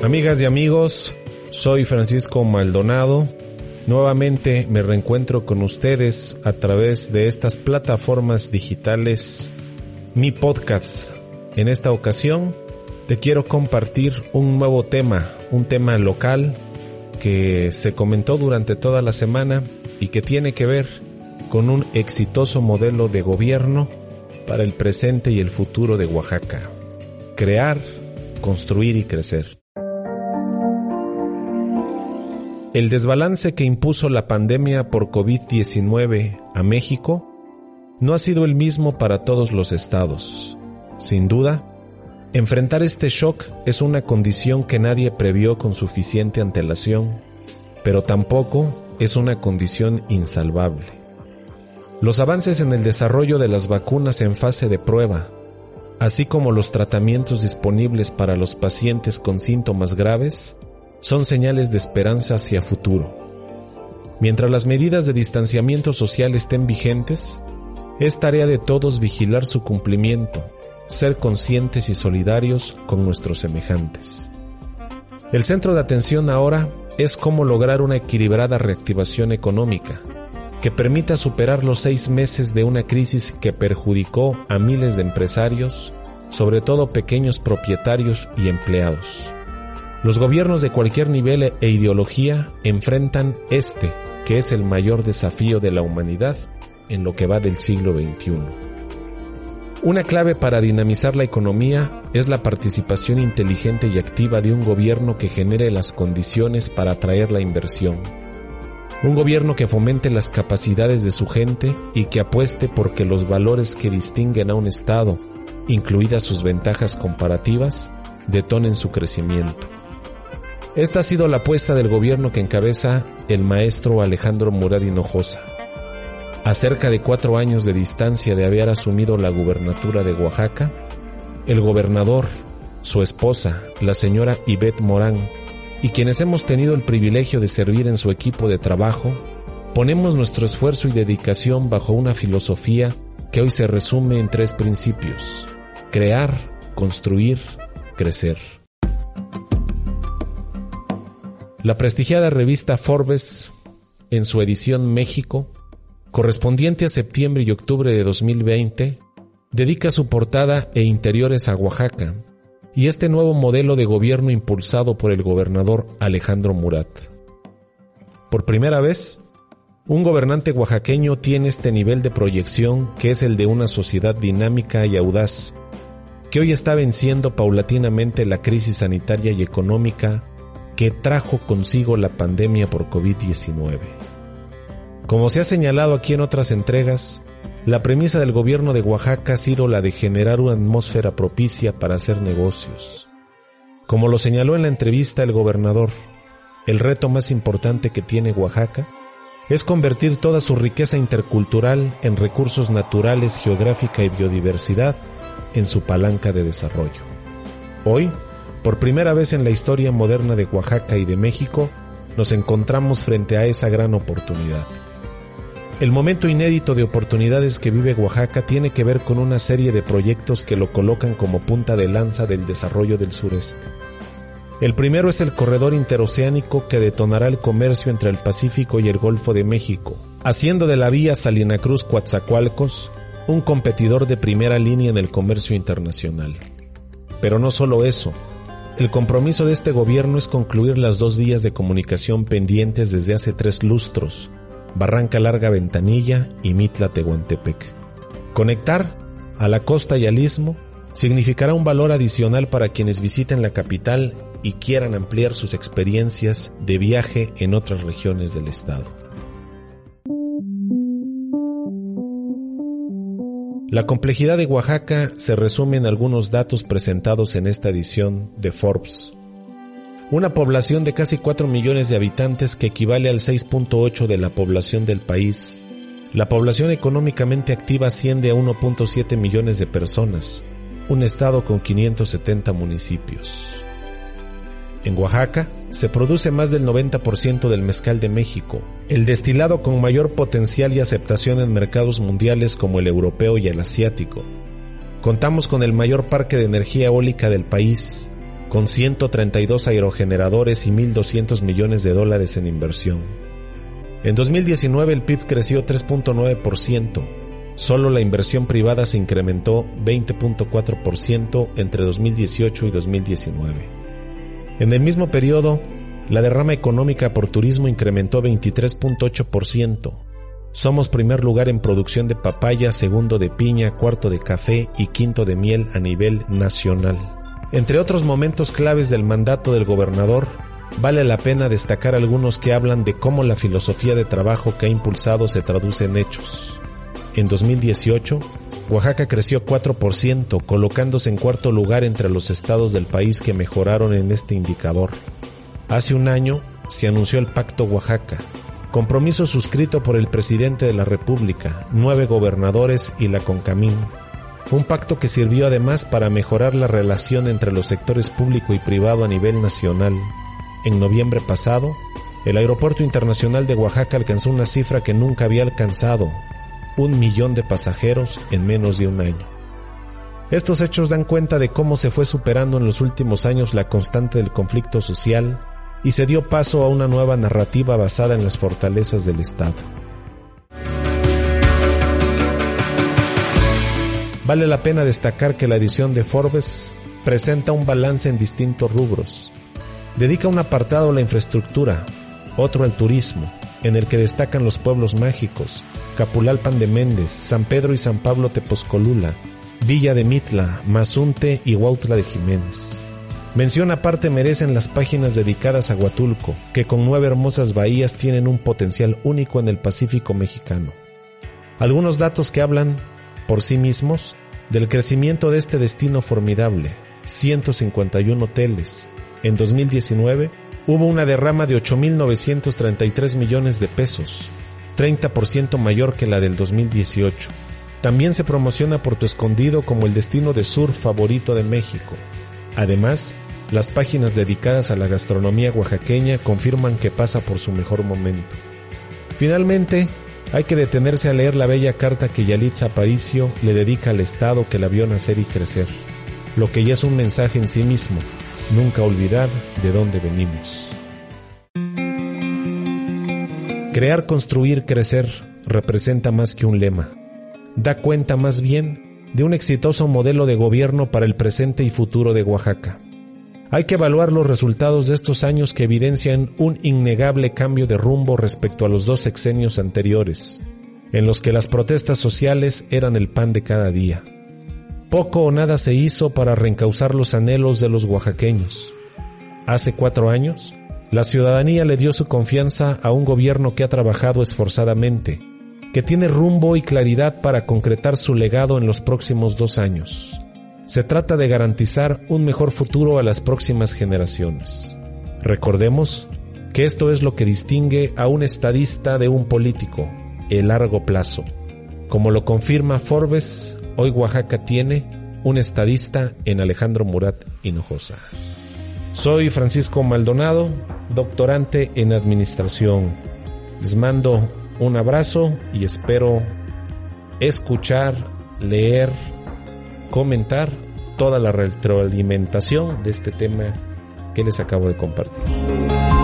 Amigas y amigos, soy Francisco Maldonado. Nuevamente me reencuentro con ustedes a través de estas plataformas digitales, mi podcast. En esta ocasión te quiero compartir un nuevo tema, un tema local que se comentó durante toda la semana y que tiene que ver con un exitoso modelo de gobierno para el presente y el futuro de Oaxaca. Crear, construir y crecer. El desbalance que impuso la pandemia por COVID-19 a México no ha sido el mismo para todos los estados. Sin duda, enfrentar este shock es una condición que nadie previó con suficiente antelación, pero tampoco es una condición insalvable. Los avances en el desarrollo de las vacunas en fase de prueba, así como los tratamientos disponibles para los pacientes con síntomas graves, son señales de esperanza hacia futuro. Mientras las medidas de distanciamiento social estén vigentes, es tarea de todos vigilar su cumplimiento, ser conscientes y solidarios con nuestros semejantes. El centro de atención ahora es cómo lograr una equilibrada reactivación económica que permita superar los seis meses de una crisis que perjudicó a miles de empresarios, sobre todo pequeños propietarios y empleados. Los gobiernos de cualquier nivel e ideología enfrentan este, que es el mayor desafío de la humanidad en lo que va del siglo XXI. Una clave para dinamizar la economía es la participación inteligente y activa de un gobierno que genere las condiciones para atraer la inversión. Un gobierno que fomente las capacidades de su gente y que apueste porque los valores que distinguen a un Estado, incluidas sus ventajas comparativas, detonen su crecimiento. Esta ha sido la apuesta del gobierno que encabeza el maestro Alejandro Murad Hinojosa. A cerca de cuatro años de distancia de haber asumido la gubernatura de Oaxaca, el gobernador, su esposa, la señora Yvette Morán, y quienes hemos tenido el privilegio de servir en su equipo de trabajo, ponemos nuestro esfuerzo y dedicación bajo una filosofía que hoy se resume en tres principios. Crear, construir, crecer. La prestigiada revista Forbes, en su edición México, correspondiente a septiembre y octubre de 2020, dedica su portada e interiores a Oaxaca y este nuevo modelo de gobierno impulsado por el gobernador Alejandro Murat. Por primera vez, un gobernante oaxaqueño tiene este nivel de proyección que es el de una sociedad dinámica y audaz, que hoy está venciendo paulatinamente la crisis sanitaria y económica que trajo consigo la pandemia por COVID-19. Como se ha señalado aquí en otras entregas, la premisa del gobierno de Oaxaca ha sido la de generar una atmósfera propicia para hacer negocios. Como lo señaló en la entrevista el gobernador, el reto más importante que tiene Oaxaca es convertir toda su riqueza intercultural en recursos naturales, geográfica y biodiversidad en su palanca de desarrollo. Hoy, por primera vez en la historia moderna de Oaxaca y de México, nos encontramos frente a esa gran oportunidad. El momento inédito de oportunidades que vive Oaxaca tiene que ver con una serie de proyectos que lo colocan como punta de lanza del desarrollo del sureste. El primero es el corredor interoceánico que detonará el comercio entre el Pacífico y el Golfo de México, haciendo de la vía Salina Cruz-Coatzacoalcos un competidor de primera línea en el comercio internacional. Pero no solo eso, el compromiso de este gobierno es concluir las dos vías de comunicación pendientes desde hace tres lustros, Barranca Larga Ventanilla y Mitla Tehuantepec. Conectar a la costa y al istmo significará un valor adicional para quienes visiten la capital y quieran ampliar sus experiencias de viaje en otras regiones del estado. La complejidad de Oaxaca se resume en algunos datos presentados en esta edición de Forbes. Una población de casi 4 millones de habitantes que equivale al 6.8 de la población del país. La población económicamente activa asciende a 1.7 millones de personas, un estado con 570 municipios. En Oaxaca se produce más del 90% del mezcal de México, el destilado con mayor potencial y aceptación en mercados mundiales como el europeo y el asiático. Contamos con el mayor parque de energía eólica del país, con 132 aerogeneradores y 1.200 millones de dólares en inversión. En 2019 el PIB creció 3.9%, solo la inversión privada se incrementó 20.4% entre 2018 y 2019. En el mismo periodo, la derrama económica por turismo incrementó 23.8%. Somos primer lugar en producción de papaya, segundo de piña, cuarto de café y quinto de miel a nivel nacional. Entre otros momentos claves del mandato del gobernador, vale la pena destacar algunos que hablan de cómo la filosofía de trabajo que ha impulsado se traduce en hechos. En 2018, Oaxaca creció 4%, colocándose en cuarto lugar entre los estados del país que mejoraron en este indicador. Hace un año se anunció el Pacto Oaxaca, compromiso suscrito por el presidente de la República, nueve gobernadores y la CONCAMIN, un pacto que sirvió además para mejorar la relación entre los sectores público y privado a nivel nacional. En noviembre pasado, el Aeropuerto Internacional de Oaxaca alcanzó una cifra que nunca había alcanzado, un millón de pasajeros en menos de un año. Estos hechos dan cuenta de cómo se fue superando en los últimos años la constante del conflicto social y se dio paso a una nueva narrativa basada en las fortalezas del Estado. Vale la pena destacar que la edición de Forbes presenta un balance en distintos rubros. Dedica un apartado a la infraestructura, otro al turismo, en el que destacan los pueblos mágicos, Capulalpan de Méndez, San Pedro y San Pablo Tepozcolula, Villa de Mitla, Mazunte y Huautla de Jiménez. Mención aparte merecen las páginas dedicadas a Huatulco, que con nueve hermosas bahías tienen un potencial único en el Pacífico mexicano. Algunos datos que hablan por sí mismos del crecimiento de este destino formidable, 151 hoteles. En 2019 hubo una derrama de 8.933 millones de pesos, 30% mayor que la del 2018. También se promociona Puerto Escondido como el destino de surf favorito de México. Además, las páginas dedicadas a la gastronomía oaxaqueña confirman que pasa por su mejor momento. Finalmente, hay que detenerse a leer la bella carta que Yalitza Aparicio le dedica al Estado que la vio nacer y crecer, lo que ya es un mensaje en sí mismo, nunca olvidar de dónde venimos. Crear, construir, crecer representa más que un lema. Da cuenta más bien de un exitoso modelo de gobierno para el presente y futuro de Oaxaca. Hay que evaluar los resultados de estos años que evidencian un innegable cambio de rumbo respecto a los dos sexenios anteriores, en los que las protestas sociales eran el pan de cada día. Poco o nada se hizo para reencauzar los anhelos de los oaxaqueños. Hace cuatro años, la ciudadanía le dio su confianza a un gobierno que ha trabajado esforzadamente, que tiene rumbo y claridad para concretar su legado en los próximos dos años. Se trata de garantizar un mejor futuro a las próximas generaciones. Recordemos que esto es lo que distingue a un estadista de un político, el largo plazo. Como lo confirma Forbes, hoy Oaxaca tiene un estadista en Alejandro Murat Hinojosa. Soy Francisco Maldonado, doctorante en administración. Les mando un abrazo y espero escuchar, leer, comentar toda la retroalimentación de este tema que les acabo de compartir.